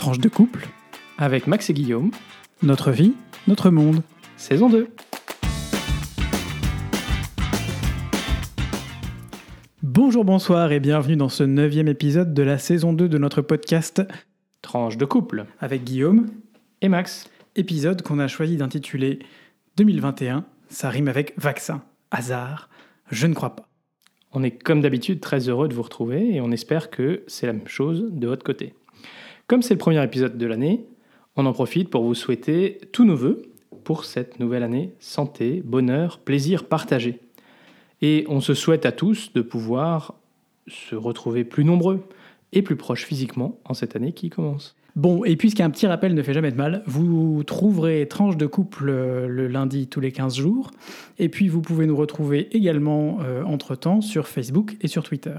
Tranche de couple, avec Max et Guillaume, notre vie, notre monde. saison 2. Bonjour, bonsoir et bienvenue dans ce neuvième épisode de la saison 2 de notre podcast Tranche de couple avec Guillaume. et Max. Épisode qu'on a choisi d'intituler 2021. Ça rime avec vaccin. Hasard Je ne crois pas. On est comme d'habitude très heureux de vous retrouver et on espère que c'est la même chose de votre côté. Comme c'est le premier épisode de l'année, on en profite pour vous souhaiter tous nos voeux pour cette nouvelle année. Santé, bonheur, plaisir partagé. Et on se souhaite à tous de pouvoir se retrouver plus nombreux et plus proches physiquement en cette année qui commence. Bon, et puisqu'un petit rappel ne fait jamais de mal, vous trouverez Tranche de couple euh, le lundi tous les 15 jours. Et puis vous pouvez nous retrouver également euh, entre-temps sur Facebook et sur Twitter.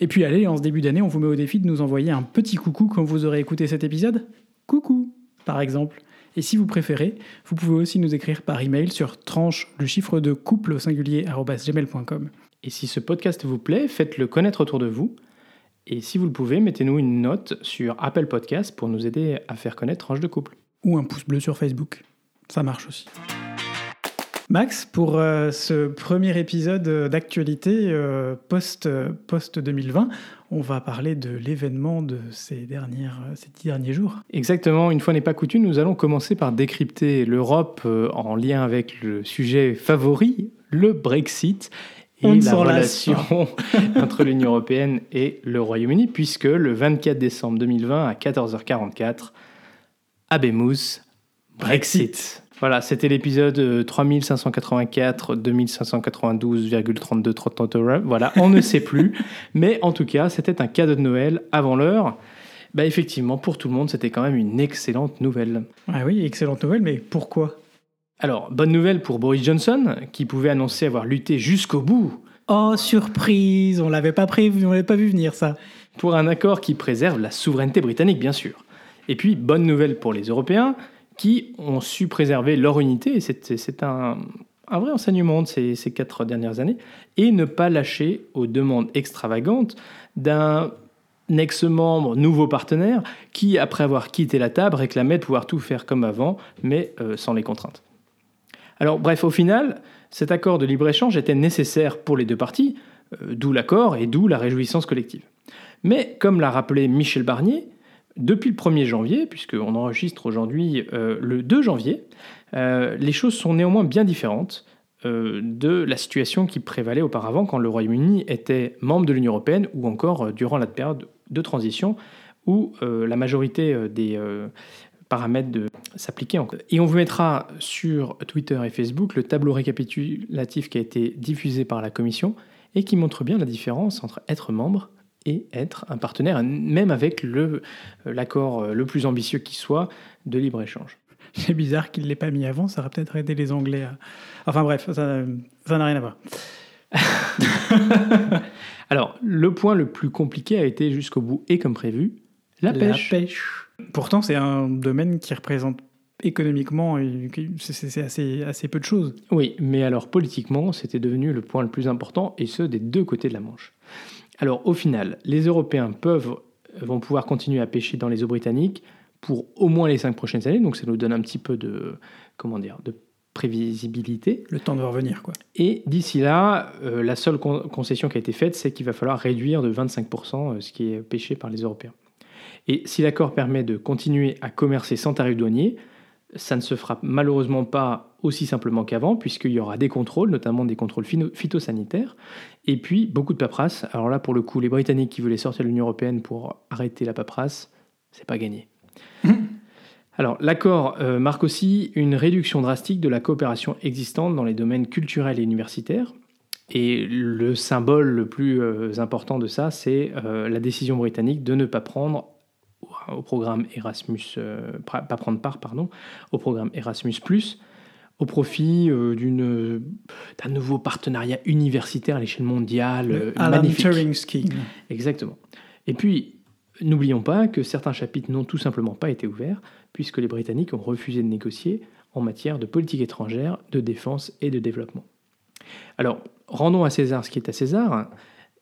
Et puis allez, en ce début d'année, on vous met au défi de nous envoyer un petit coucou quand vous aurez écouté cet épisode. Coucou, par exemple. Et si vous préférez, vous pouvez aussi nous écrire par email sur tranche le chiffre de couple au singulier gmail.com. Et si ce podcast vous plaît, faites-le connaître autour de vous. Et si vous le pouvez, mettez-nous une note sur Apple Podcast pour nous aider à faire connaître Tranche de couple. Ou un pouce bleu sur Facebook. Ça marche aussi. Max, pour euh, ce premier épisode euh, d'actualité euh, post, euh, post-2020, on va parler de l'événement de ces, dernières, ces dix derniers jours. Exactement, une fois n'est pas coutume, nous allons commencer par décrypter l'Europe euh, en lien avec le sujet favori, le Brexit. Et On la relation entre l'Union européenne et le Royaume-Uni, puisque le 24 décembre 2020 à 14h44, Abemous, Brexit. Voilà, c'était l'épisode euh, 3584 2592,32 euros. Voilà, on ne sait plus. Mais en tout cas, c'était un cadeau de Noël avant l'heure. Bah effectivement, pour tout le monde, c'était quand même une excellente nouvelle. Ah oui, excellente nouvelle, mais pourquoi? Alors, bonne nouvelle pour Boris Johnson, qui pouvait annoncer avoir lutté jusqu'au bout Oh, surprise On l'avait pas prévu, on l'avait pas vu venir ça. pour un accord qui préserve la souveraineté britannique, bien sûr. Et puis, bonne nouvelle pour les Européens, qui ont su préserver leur unité, et c'est un, un vrai enseignement de ces, ces quatre dernières années, et ne pas lâcher aux demandes extravagantes d'un ex-membre, nouveau partenaire, qui, après avoir quitté la table, réclamait de pouvoir tout faire comme avant, mais euh, sans les contraintes. Alors, bref, au final, cet accord de libre-échange était nécessaire pour les deux parties, euh, d'où l'accord et d'où la réjouissance collective. Mais, comme l'a rappelé Michel Barnier, depuis le 1er janvier, puisqu'on enregistre aujourd'hui euh, le 2 janvier, euh, les choses sont néanmoins bien différentes de la situation qui prévalait auparavant quand le Royaume-Uni était membre de l'Union européenne ou encore durant la période de transition où la majorité des paramètres de- s'appliquaient encore. Et on vous mettra sur Twitter et Facebook le tableau récapitulatif qui a été diffusé par la Commission et qui montre bien la différence entre être membre et être un partenaire, même avec l'accord euh, le plus ambitieux qui soit de libre-échange. C'est bizarre qu'il l'ait pas mis avant, ça aurait peut-être aidé les Anglais à... Enfin bref, ça n'a rien à voir. Alors, le point le plus compliqué a été jusqu'au bout et comme prévu, la pêche. pêche. Pourtant, c'est un domaine qui représente économiquement, c'est- assez, assez peu de choses. Oui, mais alors politiquement, c'était devenu le point le plus important, et ce, des deux côtés de la Manche. Alors, au final, les Européens peuvent, vont pouvoir continuer à pêcher dans les eaux britanniques pour au moins les cinq prochaines années, donc ça nous donne un petit peu de, comment dire, de prévisibilité. Le temps de revenir, quoi. Et d'ici là, euh, la seule con- concession qui a été faite, c'est qu'il va falloir réduire de 25% euh, ce qui est pêché par les Européens. Et si l'accord permet de continuer à commercer sans tarif douanier, ça ne se fera malheureusement pas aussi simplement qu'avant, puisqu'il y aura des contrôles, notamment des contrôles phytosanitaires, et puis beaucoup de paperasse. Alors là, pour le coup, les Britanniques qui voulaient sortir de l'Union européenne pour arrêter la paperasse, c'est pas gagné. Alors, l'accord euh, marque aussi une réduction drastique de la coopération existante dans les domaines culturels et universitaires. Et le symbole le plus euh, important de ça, c'est euh, la décision britannique de ne pas prendre au- programme Erasmus, euh, pas prendre part, pardon, au programme Erasmus+, au profit euh, d'une d'un nouveau partenariat universitaire à l'échelle mondiale, euh, Alan magnifique. Turing Scheme. Exactement. Et puis, n'oublions pas que certains chapitres n'ont tout simplement pas été ouverts, puisque les Britanniques ont refusé de négocier en matière de politique étrangère, de défense et de développement. Alors, rendons à César ce qui est à César,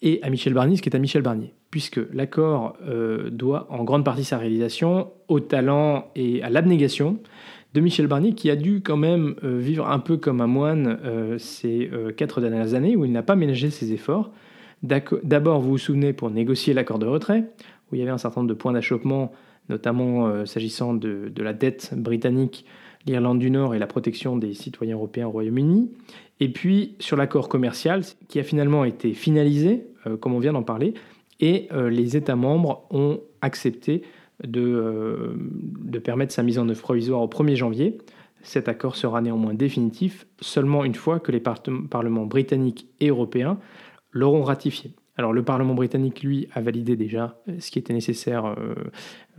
et à Michel Barnier ce qui est à Michel Barnier, puisque l'accord euh, doit en grande partie sa réalisation au talent et à l'abnégation de Michel Barnier, qui a dû quand même euh, vivre un peu comme un moine euh, ces quatre dernières années, où il n'a pas ménagé ses efforts. D'abord, vous vous souvenez, pour négocier l'accord de retrait, où il y avait un certain nombre de points d'achoppement, notamment s'agissant de, de, la dette britannique, l'Irlande du Nord et la protection des citoyens européens au Royaume-Uni. Et puis sur l'accord commercial, qui a finalement été finalisé, comme on vient d'en parler, et euh, les États membres ont accepté euh, de, permettre sa mise en œuvre provisoire au 1er janvier. Cet accord sera néanmoins définitif seulement une fois que les parlements britanniques et européens l'auront ratifié. Alors le Parlement britannique, lui, a validé déjà euh, ce qui était nécessaire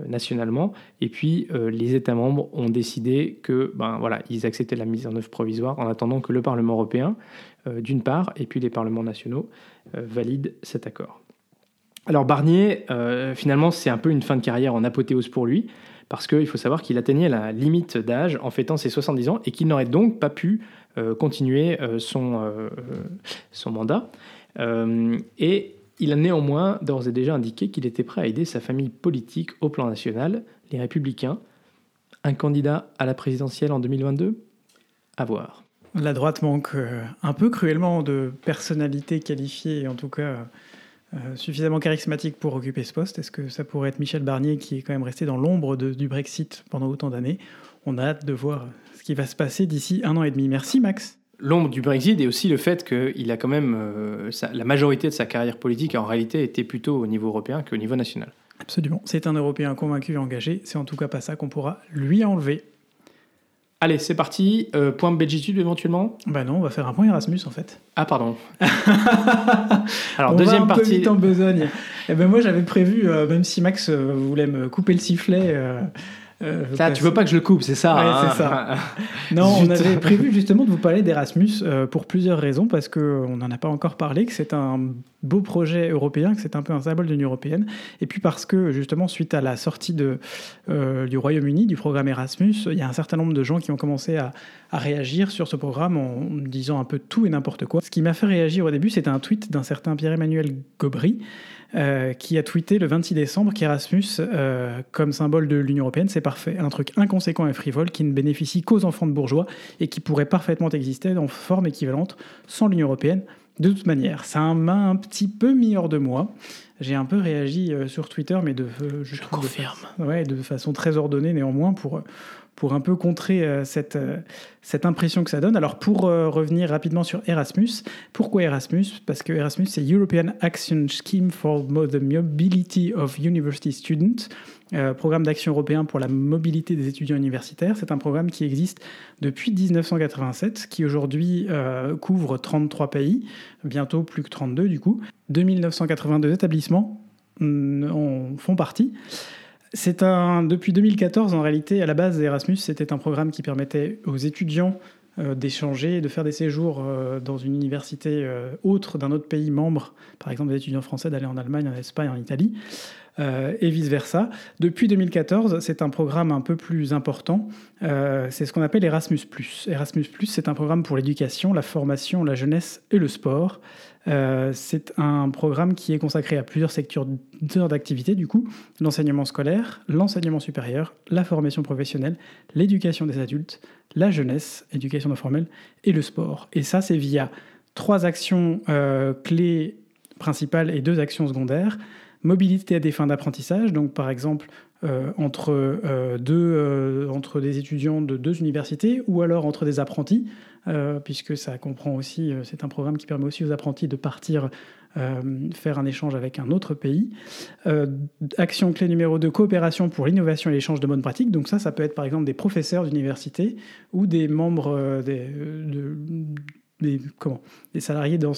nationalement, et puis les États membres ont décidé que, ben voilà, ils acceptaient la mise en œuvre provisoire en attendant que le Parlement européen, d'une part, et puis les parlements nationaux valident cet accord. Alors Barnier, euh, finalement, c'est un peu une fin de carrière en apothéose pour lui, parce qu'il faut savoir qu'il atteignait la limite d'âge en fêtant ses 70 ans et qu'il n'aurait donc pas pu euh, continuer euh, son mandat. Et il a néanmoins d'ores et déjà indiqué qu'il était prêt à aider sa famille politique au plan national, les Républicains. Un candidat à la présidentielle en 2022 À voir. La droite manque un peu cruellement de personnalités qualifiées, en tout cas euh, suffisamment charismatique pour occuper ce poste Est-ce que ça pourrait être Michel Barnier qui est quand même resté dans l'ombre du Brexit pendant autant d'années? On a hâte de voir ce qui va se passer d'ici un an et demi. Merci Max. L'ombre du Brexit et aussi le fait qu'il a quand même euh, la majorité de sa carrière politique en réalité était plutôt au niveau européen qu'au niveau national. Absolument. C'est un Européen convaincu et engagé. C'est en tout cas pas ça qu'on pourra lui enlever. Allez, c'est parti. Euh, point Belgitude éventuellement? Bah non, on va faire un point Erasmus en fait. Ah pardon. Alors on deuxième va un partie. Peu vite en besogne. Et eh ben moi j'avais prévu, euh, même si Max voulait me couper le sifflet. Euh, tu veux pas que je le coupe, c'est ça hein. ça. non, on avait prévu justement de vous parler d'Erasmus euh, pour plusieurs raisons, parce qu'on n'en a pas encore parlé, que c'est un beau projet européen, que c'est un peu un symbole de l'Union européenne, et puis parce que justement, suite à la sortie de, euh, du Royaume-Uni, du programme Erasmus, il y a un certain nombre de gens qui ont commencé à, à réagir sur ce programme en disant un peu tout et n'importe quoi. Ce qui m'a fait réagir au début, c'était un tweet d'un certain Pierre-Emmanuel Gobry, euh, qui a tweeté le 26 décembre qu'Erasmus, euh, comme symbole de l'Union européenne, c'est parfait. Un truc inconséquent et frivole qui ne bénéficie qu'aux enfants de bourgeois et qui pourrait parfaitement exister dans forme équivalente sans l'Union européenne. De toute manière, ça m'a un petit peu mis hors de moi. J'ai un peu réagi euh, sur Twitter, mais de, je, confirme. ouais, de façon très ordonnée néanmoins pour pour un peu contrer euh, cette, euh, cette impression que ça donne. Alors pour euh, revenir rapidement sur Erasmus, pourquoi Erasmus? Parce que Erasmus, c'est European Action Scheme for the Mobility of University Students, programme d'action européen pour la mobilité des étudiants universitaires. C'est un programme qui existe depuis 1987, qui aujourd'hui couvre 33 pays, bientôt plus que 32 du coup. 2982 établissements mm, en font partie. C'est un, depuis 2014, en réalité, à la base, Erasmus, c'était un programme qui permettait aux étudiants euh, d'échanger, de faire des séjours euh, dans une université euh, autre d'un autre pays membre, par exemple des étudiants français d'aller en Allemagne, en Espagne, en Italie, et vice-versa. Depuis 2014, c'est un programme un peu plus important, c'est ce qu'on appelle Erasmus ⁇ Erasmus ⁇ c'est un programme pour l'éducation, la formation, la jeunesse et le sport. Euh, c'est un programme qui est consacré à plusieurs secteurs d'activité, du coup, l'enseignement scolaire, l'enseignement supérieur, la formation professionnelle, l'éducation des adultes, la jeunesse, éducation non formelle, et le sport. Et ça, c'est via trois actions euh, clés principales et deux actions secondaires. Mobilité à des fins d'apprentissage, donc par exemple euh, entre, deux, entre des étudiants de deux universités ou alors entre des apprentis. Euh, puisque ça comprend aussi, euh, c'est un programme qui permet aussi aux apprentis de partir euh, faire un échange avec un autre pays. action clé numéro 2, coopération pour l'innovation et l'échange de bonnes pratiques. Donc ça, ça peut être par exemple des professeurs d'université ou des membres des, des, comment, des salariés dans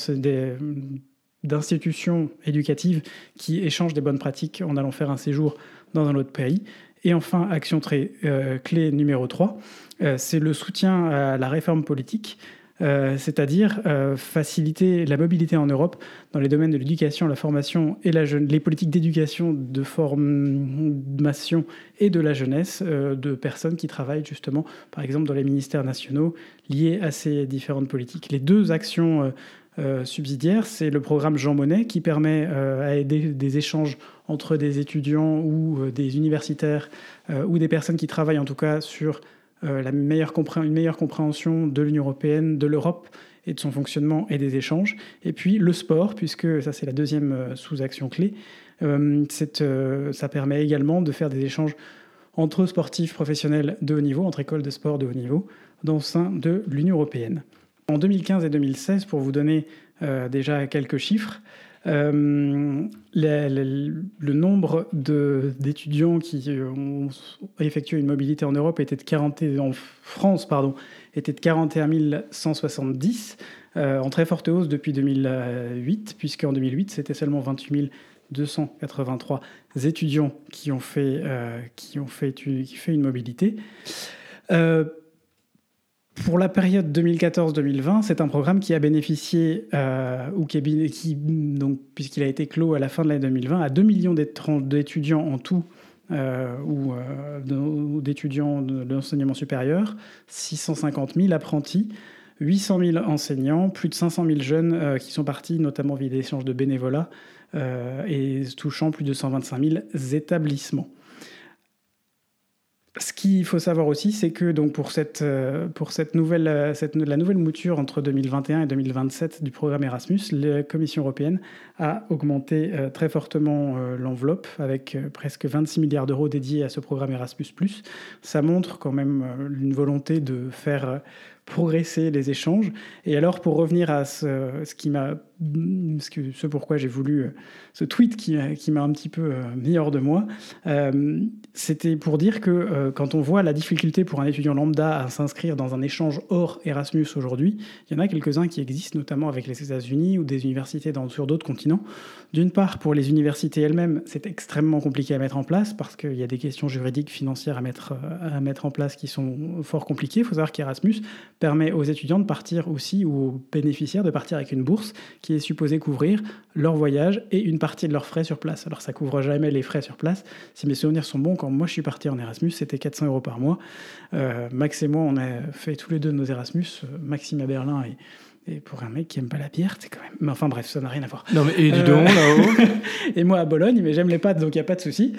d'institutions éducatives qui échangent des bonnes pratiques en allant faire un séjour dans un autre pays. Et enfin, action très, clé numéro 3, euh, c'est le soutien à la réforme politique. Euh, c'est-à-dire euh, faciliter la mobilité en Europe dans les domaines de l'éducation, la formation et la les politiques d'éducation, de formation et de la jeunesse de personnes qui travaillent justement, par exemple, dans les ministères nationaux liés à ces différentes politiques. Les deux actions subsidiaire, c'est le programme Jean Monnet qui permet à aider des échanges entre des étudiants ou des universitaires ou des personnes qui travaillent en tout cas sur la meilleure une meilleure compréhension de l'Union européenne, de l'Europe et de son fonctionnement et des échanges. Et puis le sport, puisque ça c'est la deuxième sous-action clé, ça permet également de faire des échanges entre sportifs professionnels de haut niveau, entre écoles de sport de haut niveau, dans le sein de l'Union européenne. En 2015 et 2016, pour vous donner euh, déjà quelques chiffres, euh, le, nombre d'étudiants qui ont effectué une mobilité en Europe était de 40, en France pardon, était de 41 170, euh, en très forte hausse depuis 2008, puisqu'en 2008 c'était seulement 28 283 étudiants qui ont fait, euh, qui ont fait une mobilité. Euh, pour la période 2014-2020, c'est un programme qui a bénéficié, euh, ou qui, donc, puisqu'il a été clos à la fin de l'année 2020, à 2 millions d'étudiants en tout, ou d'étudiants de, l'enseignement supérieur, 650 000 apprentis, 800 000 enseignants, plus de 500 000 jeunes qui sont partis, notamment via des échanges de bénévolat, euh, et touchant plus de 125 000 établissements. Ce qu'il faut savoir aussi, c'est que donc pour cette, euh, pour cette nouvelle, euh, cette, la nouvelle mouture entre 2021 et 2027 du programme Erasmus, la Commission européenne a augmenté très fortement l'enveloppe avec presque 26 milliards d'euros dédiés à ce programme Erasmus. Ça montre quand même une volonté de faire progresser les échanges. Et alors, pour revenir à ce, ce qui m'a, ce, pourquoi j'ai voulu, euh, ce tweet qui, qui m'a un petit peu euh, mis hors de moi, euh, c'était pour dire que quand on voit la difficulté pour un étudiant lambda à s'inscrire dans un échange hors Erasmus aujourd'hui, il y en a quelques-uns qui existent, notamment avec les États-Unis ou des universités sur d'autres continents. D'une part, pour les universités elles-mêmes, c'est extrêmement compliqué à mettre en place parce qu'il y a des questions juridiques, financières à mettre, à mettre en place qui sont fort compliquées. Il faut savoir qu'Erasmus permet aux étudiants de partir aussi, ou aux bénéficiaires de partir avec une bourse qui est supposée couvrir leur voyage et une partie de leurs frais sur place. Alors ça couvre jamais les frais sur place. Si mes souvenirs sont bons, quand moi je suis parti en Erasmus, c'était 400 euros par mois. Euh, Max et moi, on a fait tous les deux nos Erasmus, euh, Maxime à Berlin et et pour un mec qui aime pas la bière, c'est quand même. Mais enfin bref, ça n'a rien à voir. Non mais et du euh... là-haut. et moi à Bologne, mais j'aime les pâtes, donc il n'y a pas de souci.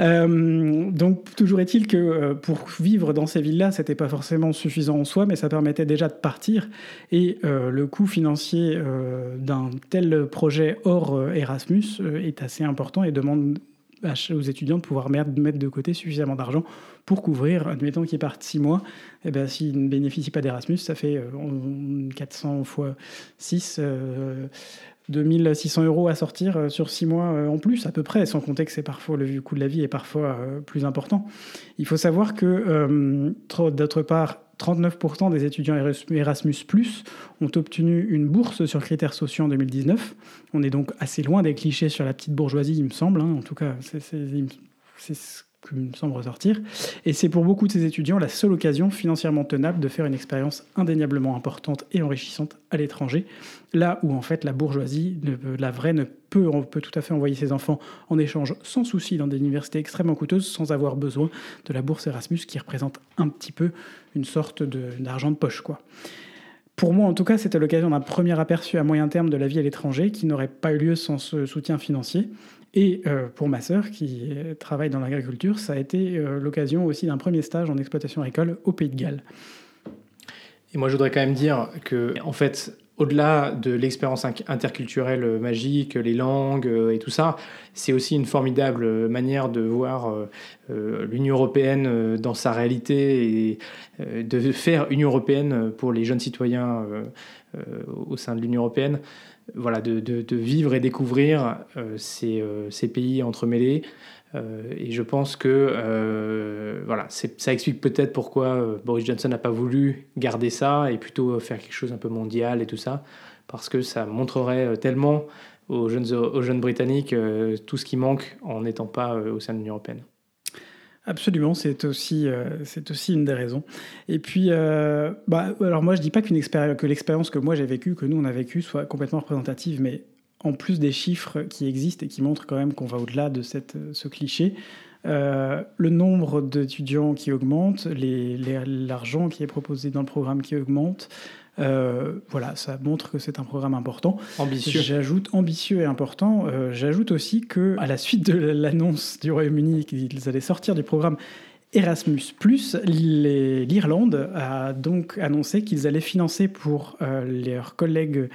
Euh, donc toujours est-il que euh, pour vivre dans ces villes-là, c'était pas forcément suffisant en soi, mais ça permettait déjà de partir. Et euh, le coût financier d'un tel projet hors Erasmus est assez important et demande aux étudiants de pouvoir mettre de côté suffisamment d'argent pour couvrir, admettons qu'ils partent 6 mois, et eh bien s'ils ne bénéficient pas d'Erasmus, ça fait 400 euh, fois 6, 2600 euros à sortir euh, sur 6 mois euh, en plus, à peu près, sans compter que c'est parfois le coût de la vie est parfois plus important. Il faut savoir que, d'autre part, 39% des étudiants Erasmus ont obtenu une bourse sur critères sociaux en 2019. On est donc assez loin des clichés sur la petite bourgeoisie, il me semble. Hein. En tout cas, c'est ce qui me semble ressortir. Et c'est pour beaucoup de ces étudiants la seule occasion financièrement tenable de faire une expérience indéniablement importante et enrichissante à l'étranger, là où en fait la bourgeoisie, la vraie, ne peut, on peut tout à fait envoyer ses enfants en échange sans souci dans des universités extrêmement coûteuses sans avoir besoin de la bourse Erasmus qui représente un petit peu une sorte d'argent de, de poche. quoi. Pour moi, en tout cas, c'était l'occasion d'un premier aperçu à moyen terme de la vie à l'étranger qui n'aurait pas eu lieu sans ce soutien financier. Et euh, pour ma sœur, qui travaille dans l'agriculture, ça a été euh, l'occasion aussi d'un premier stage en exploitation agricole au Pays de Galles. Et moi, je voudrais quand même dire que, en fait, au-delà de l'expérience interculturelle magique, les langues euh, et tout ça, c'est aussi une formidable manière de voir l'Union européenne dans sa réalité et de faire Union européenne pour les jeunes citoyens au sein de l'Union européenne voilà, de, de, vivre et découvrir euh, ces, euh, ces, pays entremêlés. Euh, et je pense que voilà, ça explique peut-être pourquoi Boris Johnson n'a pas voulu garder ça et plutôt faire quelque chose un peu mondial et tout ça, parce que ça montrerait tellement aux jeunes Britanniques tout ce qui manque en n'étant pas au sein de l'Union européenne. Absolument, c'est aussi, euh, aussi une des raisons. Et puis, euh, bah, alors moi, je dis pas que l'expérience que moi j'ai vécue, que nous on a vécue, soit complètement représentative, mais en plus des chiffres qui existent et qui montrent quand même qu'on va au-delà de cette, ce cliché, Euh, le nombre d'étudiants qui augmente, l'argent qui est proposé dans le programme qui augmente. Euh, voilà, ça montre que c'est un programme important. Ambitieux. J'ajoute ambitieux et important. Euh, j'ajoute aussi que, à la suite de l'annonce du Royaume-Uni qu'ils allaient sortir du programme Erasmus+, l'Irlande a donc annoncé qu'ils allaient financer pour leurs collègues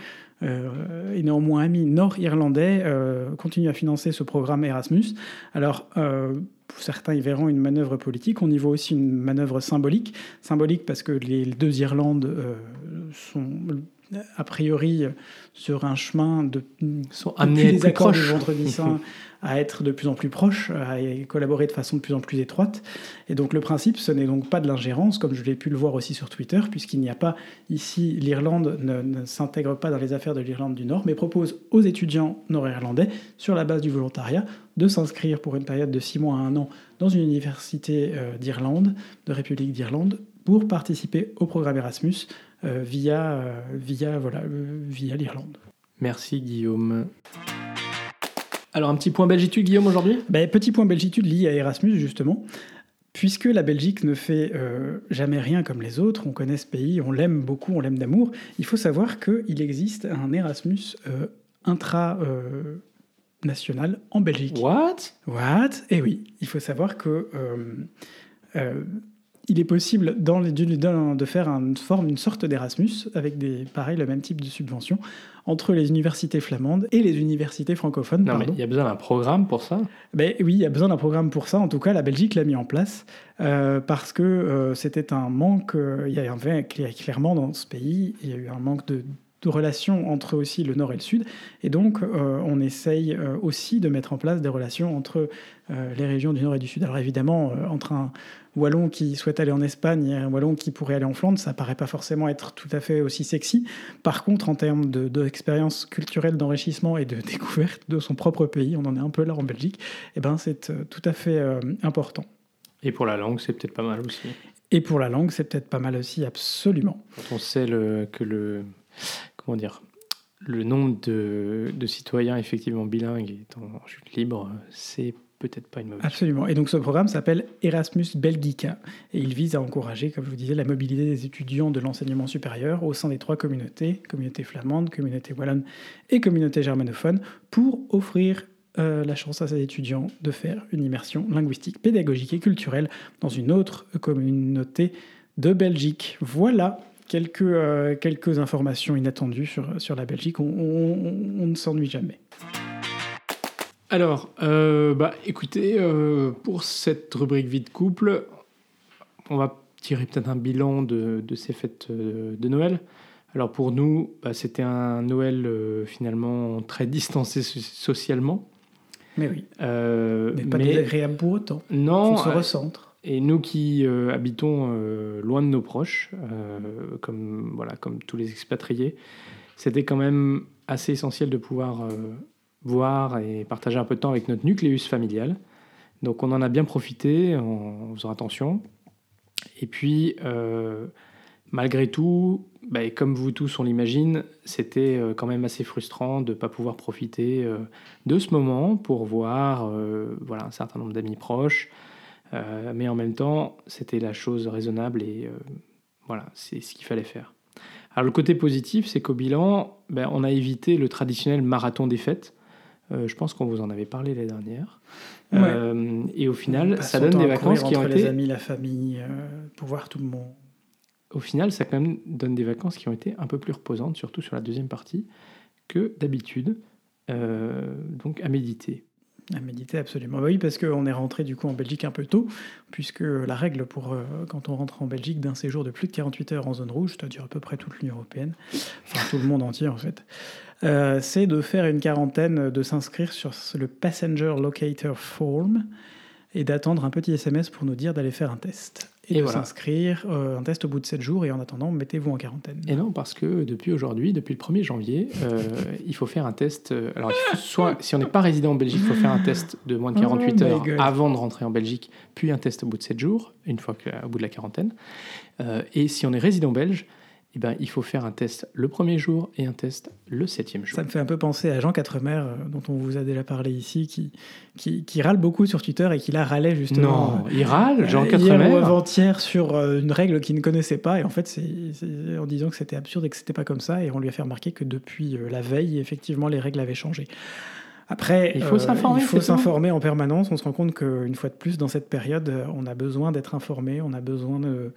euh, et néanmoins amis nord-irlandais euh, continuent à financer ce programme Erasmus. Alors, euh, pour certains y verront une manœuvre politique, on y voit aussi une manœuvre symbolique. Symbolique parce que les deux Irlandes sont a priori sur un chemin de sont amenés les accords du vendredi saint à être de plus en plus proches, à collaborer de façon de plus en plus étroite. Et donc le principe, ce n'est donc pas de l'ingérence, comme je l'ai pu le voir aussi sur Twitter, puisqu'il n'y a pas ici, l'Irlande ne, s'intègre pas dans les affaires de l'Irlande du Nord, mais propose aux étudiants nord-irlandais, sur la base du volontariat, de s'inscrire pour une période de six mois à un an dans une université euh, d'Irlande, de République d'Irlande, pour participer au programme Erasmus via, euh, via, voilà, via l'Irlande. Merci Guillaume. Alors un petit point belgitude Guillaume aujourd'hui? Ben, Petit point belgitude lié à Erasmus justement. Puisque la Belgique ne fait euh, jamais rien comme les autres, on connaît ce pays, on l'aime beaucoup, on l'aime d'amour, il faut savoir qu'il existe un Erasmus euh, intra-national euh, en Belgique. What? What? Eh oui, il faut savoir que il est possible dans les, de faire une forme, une sorte d'Erasmus avec des, pareil, le même type de subvention entre les universités flamandes et les universités francophones. Non, mais il y a besoin d'un programme pour ça? Ben, Oui, il y a besoin d'un programme pour ça. En tout cas, la Belgique l'a mis en place euh, parce que euh, c'était un manque. Euh, il y avait clairement dans ce pays, il y a eu un manque de, de relations entre aussi le nord et le sud. Et donc, on essaye aussi de mettre en place des relations entre les régions du nord et du sud. Alors évidemment, entre un Wallon qui souhaite aller en Espagne et un Wallon qui pourrait aller en Flandre, ça paraît pas forcément être tout à fait aussi sexy. Par contre, en termes d'expérience de, culturelle, d'enrichissement et de découverte de son propre pays, on en est un peu là en Belgique, et eh ben c'est euh, tout à fait euh, important. Et pour la langue, c'est peut-être pas mal aussi. Et pour la langue, c'est peut-être pas mal aussi, absolument. Quand on sait le, que le comment dire le nombre de, citoyens effectivement bilingues est en chute libre, c'est peut-être pas une mauvaise Absolument. Et donc ce programme s'appelle Erasmus Belgica et il vise à encourager, comme je vous disais, la mobilité des étudiants de l'enseignement supérieur au sein des trois communautés, communauté flamande, communauté wallonne et communauté germanophone, pour offrir euh, la chance à ces étudiants de faire une immersion linguistique, pédagogique et culturelle dans une autre communauté de Belgique. Voilà quelques, euh, quelques informations inattendues sur, sur la Belgique. on ne s'ennuie jamais. Alors, euh, bah, écoutez, euh, pour cette rubrique vie de couple, on va tirer peut-être un bilan de, ces fêtes de Noël. Alors pour nous, bah, c'était un Noël finalement très distancé socialement. Mais oui. mais pas désagréable pour autant. Non. On se recentre. Et nous qui habitons loin de nos proches, comme, voilà, comme tous les expatriés, c'était quand même assez essentiel de pouvoir voir et partager un peu de temps avec notre nucléus familial. Donc on en a bien profité en faisant attention. Et puis, euh, malgré tout, bah, comme vous tous on l'imagine, c'était euh, quand même assez frustrant de ne pas pouvoir profiter euh, de ce moment pour voir voilà, un certain nombre d'amis proches. Mais en même temps, c'était la chose raisonnable et voilà, c'est ce qu'il fallait faire. Alors le côté positif, c'est qu'au bilan, ben, on a évité le traditionnel marathon des fêtes. Euh, je pense qu'on vous en avait parlé l'année dernière. Euh, et au final, ça donne des vacances qui ont été. les amis, la famille, euh, pour voir tout le monde. Au final, ça quand même donne des vacances qui ont été un peu plus reposantes, surtout sur la deuxième partie, que d'habitude. donc à méditer. À méditer, absolument. Bah oui, parce qu'on est rentré du coup en Belgique un peu tôt, puisque la règle pour quand on rentre en Belgique d'un séjour de plus de 48 heures en zone rouge, c'est-à-dire à peu près toute l'Union européenne, enfin tout le monde entier en fait, euh, c'est de faire une quarantaine, de s'inscrire sur le Passenger Locator Form et d'attendre un petit SMS pour nous dire d'aller faire un test. Et, de s'inscrire, euh, un test au bout de 7 jours, et en attendant, mettez-vous en quarantaine. Et non, parce que depuis aujourd'hui, depuis le 1er janvier, euh, il faut faire un test. alors, soit, si on n'est pas résident en Belgique, il faut faire un test de moins de 48 heures avant de rentrer en Belgique, puis un test au bout de 7 jours, une fois au bout de la quarantaine. et si on est résident belge, eh ben, il faut faire un test le premier jour et un test le septième jour. Ça me fait un peu penser à Jean Quatremer, euh, dont on vous a déjà parlé ici, qui, qui, qui râle beaucoup sur Twitter et qui là râlait justement. Non, il râle, Jean euh, Quatremer. Hier avant-hier sur euh, une règle qu'il ne connaissait pas, et en fait, c'est en disant que c'était absurde et que c'était pas comme ça, et on lui a fait remarquer que depuis euh, la veille, effectivement, les règles avaient changé. Après, Il faut euh, s'informer, il faut s'informer en permanence. On se rend compte qu'une fois de plus, dans cette période, euh, on a besoin d'être informé, on a besoin de,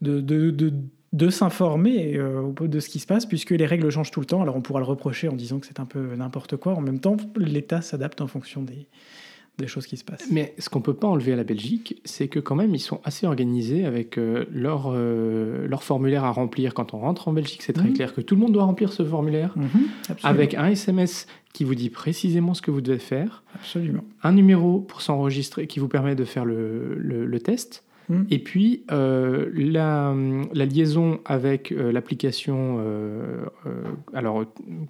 de, de, de- de s'informer euh, de ce qui se passe, puisque les règles changent tout le temps. Alors on pourra le reprocher en disant que c'est un peu n'importe quoi. En même temps, l'État s'adapte en fonction des, des choses qui se passent. Mais ce qu'on peut pas enlever à la Belgique, c'est que quand même ils sont assez organisés avec euh, leur, euh, leur formulaire à remplir quand on rentre en Belgique. C'est très Mhm. clair que tout le monde doit remplir ce formulaire Mhm, avec un SMS qui vous dit précisément ce que vous devez faire, Absolument. un numéro pour s'enregistrer qui vous permet de faire le, le- le test, Mhm. et puis euh, la, liaison avec euh, l'application euh, alors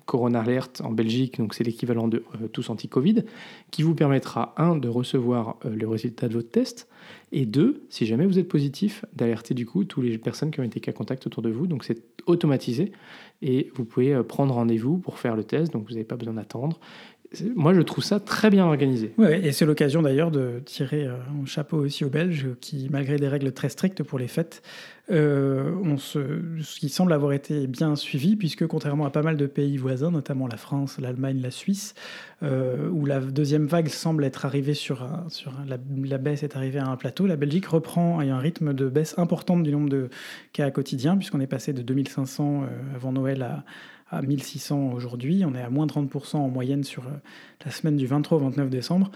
Corona Alert en Belgique, donc c'est l'équivalent de Tous Anti-Covid, qui vous permettra un de recevoir le résultat de votre test, et deux, si jamais vous êtes positif, d'alerter du coup toutes les personnes qui ont été cas contact autour de vous. Donc c'est automatisé et vous pouvez prendre rendez-vous pour faire le test, donc vous n'avez pas besoin d'attendre. Moi, je trouve ça très bien organisé. Ouais, et c'est l'occasion d'ailleurs de tirer euh, un chapeau aussi aux Belges qui, malgré des règles très strictes pour les fêtes, on se, ce qui semble avoir été bien suivi, puisque contrairement à pas mal de pays voisins, notamment la France, l'Allemagne, la Suisse, euh, où la deuxième vague semble être arrivée sur, un, sur la, baisse est arrivée à un plateau, la Belgique reprend à un rythme de baisse importante du nombre de cas quotidiens, puisqu'on est passé de 2500 euh, avant Noël à, à 1600 aujourd'hui. On est à moins 30% en moyenne sur euh, la semaine du 23 au 29 décembre.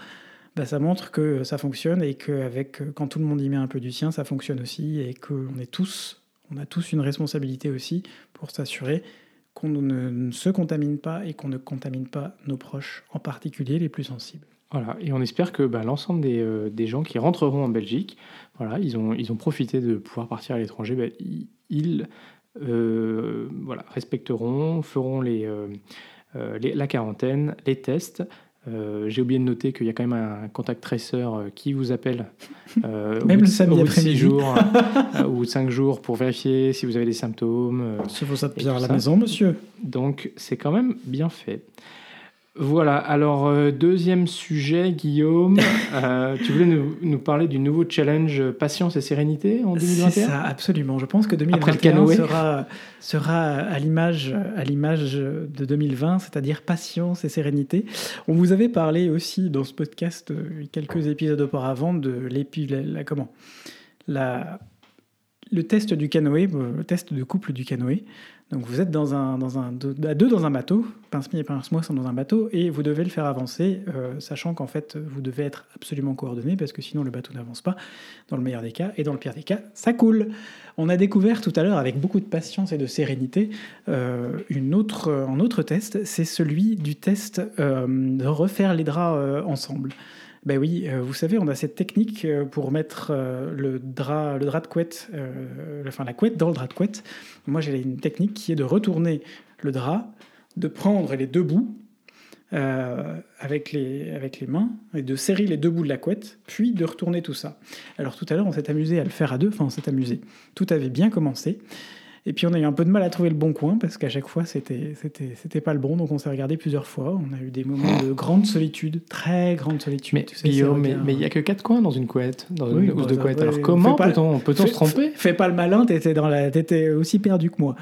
Bah, ça montre que ça fonctionne et qu'avec quand tout le monde y met un peu du sien, ça fonctionne aussi et qu'on est tous, on a tous une responsabilité aussi pour s'assurer qu'on ne, se contamine pas et qu'on ne contamine pas nos proches, en particulier les plus sensibles. Voilà, et on espère que bah, l'ensemble des, euh, des gens qui rentreront en Belgique, voilà, ils ont, ils ont profité de pouvoir partir à l'étranger, bah, ils, euh, voilà, respecteront, feront euh, euh, les- la quarantaine, les tests. Euh, J'ai oublié de noter qu'il y a quand même un contact tracer euh, qui vous appelle euh, Même le samedi six après-midi. jours ou cinq jours pour vérifier si vous avez des symptômes. Si vous êtes bien à la ça. maison, monsieur. donc c'est quand même bien fait. Voilà, alors euh, deuxième sujet, Guillaume, Euh, tu voulais nous, nous parler du nouveau challenge euh, Patience et Sérénité en C'est 2021 ça, absolument. Je pense que Après le 2021 canoë. sera, sera à l'image de 2020, c'est-à-dire patience et sérénité. On vous avait parlé aussi dans ce podcast quelques épisodes auparavant de l'épi, la, la- comment, la, le test du canoë, le test de couple du canoë. Donc vous êtes dans un, dans un, à deux dans un bateau, Pince-Mi et Pince-Moi sont dans un bateau, et vous devez le faire avancer, euh, sachant qu'en fait vous devez être absolument coordonné, parce que sinon le bateau n'avance pas, dans le meilleur des cas, et dans le pire des cas, ça coule. On a découvert tout à l'heure, avec beaucoup de patience et de sérénité, euh, une autre, un autre test, c'est celui du test euh, de refaire les draps ensemble. Ben oui, euh, vous savez, on a cette technique euh, pour mettre euh, le, drap, le drap de couette, enfin la couette dans le drap de couette. Moi, j'ai une technique qui est de retourner le drap, de prendre les deux bouts avec, les, avec les mains et de serrer les deux bouts de la couette, puis de retourner tout ça. Alors tout à l'heure, on s'est amusé à le faire à deux, enfin on s'est amusé. Tout avait bien commencé. Et puis on a eu un peu de mal à trouver le bon coin parce qu'à chaque fois c'était c'était c'était pas le bon. Donc on s'est regardé plusieurs fois. On a eu des moments de grande solitude très grande solitude Mais tu sais, Guillaume, c'est mais regard- mais il n'y a que quatre coins dans une couette, dans Oui, une housse bah, de ça, couette. Alors comment peut-on peut-on Fais- se tromper Fais pas le malin, t'étais dans la, t'étais aussi perdu que moi.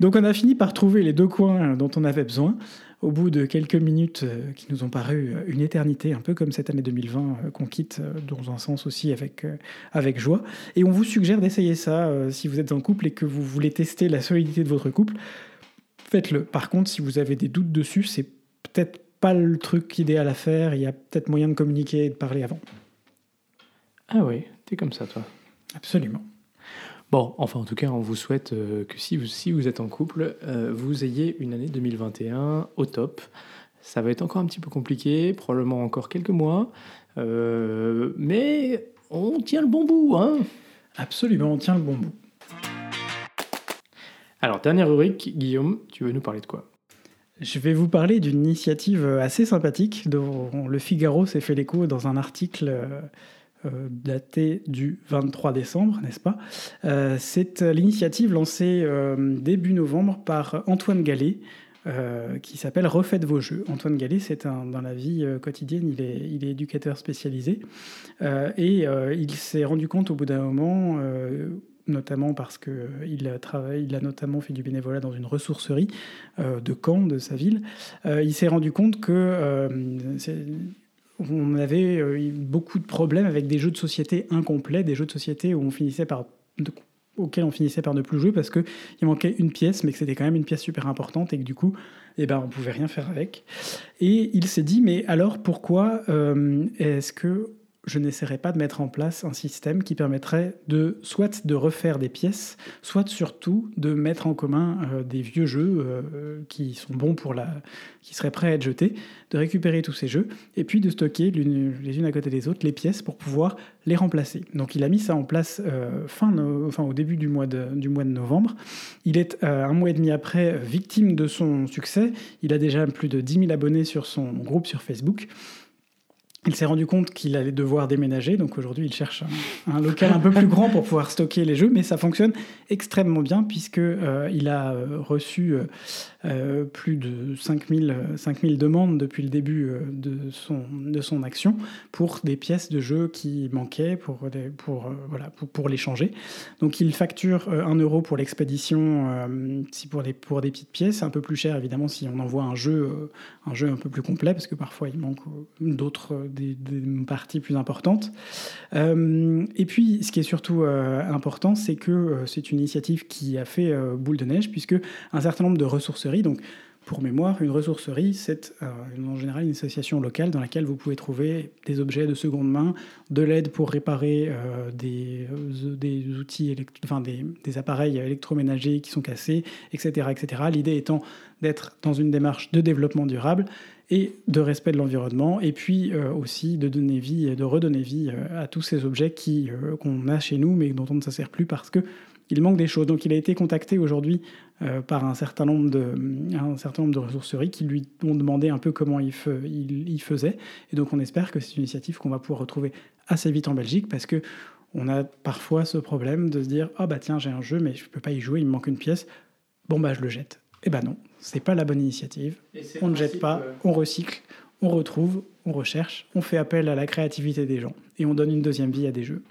Donc on a fini par trouver les deux coins dont on avait besoin au bout de quelques minutes euh, qui nous ont paru euh, une éternité, un peu comme cette année 2020 euh, qu'on quitte dans un sens aussi avec, avec joie. Et on vous suggère d'essayer ça si vous êtes en couple et que vous voulez tester la solidité de votre couple. Faites-le. Par contre, si vous avez des doutes dessus, c'est peut-être pas le truc idéal à faire. Il y a peut-être moyen de communiquer et de parler avant. Ah oui, t'es comme ça toi. Absolument. Bon, enfin en tout cas, on vous souhaite euh, que si vous, si vous êtes en couple, euh, vous ayez une année 2021 au top. Ça va être encore un petit peu compliqué, probablement encore quelques mois, euh, mais on tient le bon bout, hein Absolument, on tient le bon bout. Alors, dernière rubrique, Guillaume, tu veux nous parler de quoi? Je vais vous parler d'une initiative assez sympathique dont le Figaro s'est fait l'écho dans un article euh, daté du 23 décembre, n'est-ce pas? C'est l'initiative lancée début novembre par Antoine Gallet, qui s'appelle Refaites vos jeux. Antoine Gallet, c'est dans la vie quotidienne, il est, éducateur spécialisé. et il s'est rendu compte au bout d'un moment notamment parce qu'il euh, a, notamment fait du bénévolat dans une ressourcerie euh, de Caen, de sa ville. Euh, il s'est rendu compte que on avait beaucoup de problèmes avec des jeux de société incomplets, des jeux de société où on finissait par auxquels on finissait par ne plus jouer parce qu'il manquait une pièce, mais que c'était quand même une pièce super importante et que du coup, eh ben, on pouvait rien faire avec. Et il s'est dit, mais alors pourquoi est-ce que je n'essaierai pas de mettre en place un système qui permettrait de soit de refaire des pièces, soit surtout de mettre en commun euh, des vieux jeux euh, qui sont bons pour la, qui seraient prêts à être jetés, de récupérer tous ces jeux et puis de stocker les unes à côté des autres les pièces pour pouvoir les remplacer. Donc il a mis ça en place euh, fin, au début du mois de, du mois de novembre. Il est un mois et demi après victime de son succès. Il a déjà plus de 10 000 abonnés sur son groupe sur Facebook. Il s'est rendu compte qu'il allait devoir déménager, donc aujourd'hui il cherche un, local un peu plus grand pour pouvoir stocker les jeux, mais ça fonctionne extrêmement bien puisque euh, il a euh, reçu euh, plus de 5000, 5000 demandes depuis le début de, son, de son action pour des pièces de jeux qui manquaient pour, pour, voilà, pour, pour, les changer. Donc il facture 1 euro pour l'expédition si pour, des, pour des petites pièces, un peu plus cher évidemment si on envoie un jeu, un jeu un peu plus complet parce que parfois il manque d'autres des, parties plus importantes. Euh, et puis, ce qui est surtout euh, important, c'est que euh, c'est une initiative qui a fait boule de neige, puisque un certain nombre de ressourceries, donc pour mémoire, une ressourcerie, c'est en général une association locale dans laquelle vous pouvez trouver des objets de seconde main, de l'aide pour réparer des, des, outils, enfin des, des, appareils électroménagers qui sont cassés, etc. etc. L'idée étant d'être dans une démarche de développement durable et de respect de l'environnement, et puis euh, aussi de donner vie, et de redonner vie euh, à tous ces objets qui euh, qu'on a chez nous, mais dont on ne se sert plus parce que il manque des choses. Donc il a été contacté aujourd'hui par un certain, nombre de, un certain nombre de ressourceries qui lui ont demandé un peu comment il, il, faisait. Et donc on espère que c'est une initiative qu'on va pouvoir retrouver assez vite en Belgique parce que on a parfois ce problème de se dire ah bah tiens j'ai un jeu mais je peux pas y jouer, il me manque une pièce. Bon bah je le jette. Eh ben non, c'est pas la bonne initiative. On ne jette pas, euh, on recycle, on retrouve, on recherche, on fait appel à la créativité des gens et on donne une deuxième vie à des jeux.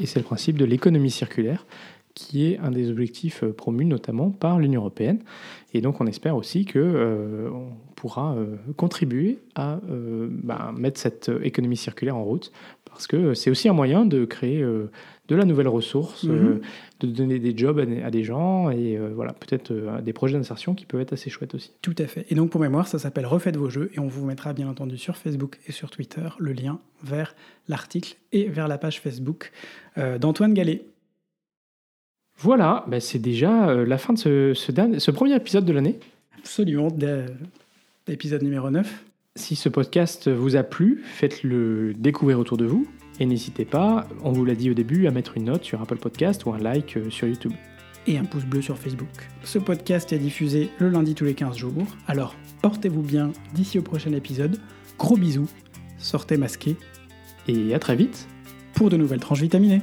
Et c'est le principe de l'économie circulaire qui est un des objectifs euh, promus notamment par l'Union européenne. Et donc on espère aussi qu'on euh, pourra contribuer à bah, mettre cette économie circulaire en route, parce que c'est aussi un moyen de créer de la nouvelle ressource, mhm. Euh, de donner des jobs à, des gens et euh, voilà, peut-être euh, des projets d'insertion qui peuvent être assez chouettes aussi. Tout à fait. Et donc pour mémoire, ça s'appelle Refaites vos jeux et on vous mettra bien entendu sur Facebook et sur Twitter le lien vers l'article et vers la page Facebook d'Antoine Gallet. Voilà, bah, c'est déjà la fin de ce, ce, premier épisode de l'année. Absolument, l'épisode numéro 9. Si ce podcast vous a plu, faites-le découvrir autour de vous. Et n'hésitez pas, on vous l'a dit au début, à mettre une note sur Apple Podcast ou un like euh, sur YouTube. Et un pouce bleu sur Facebook. Ce podcast est diffusé le lundi tous les 15 jours, alors portez-vous bien d'ici au prochain épisode. Gros bisous, sortez masqués. Et à très vite pour de nouvelles tranches vitaminées.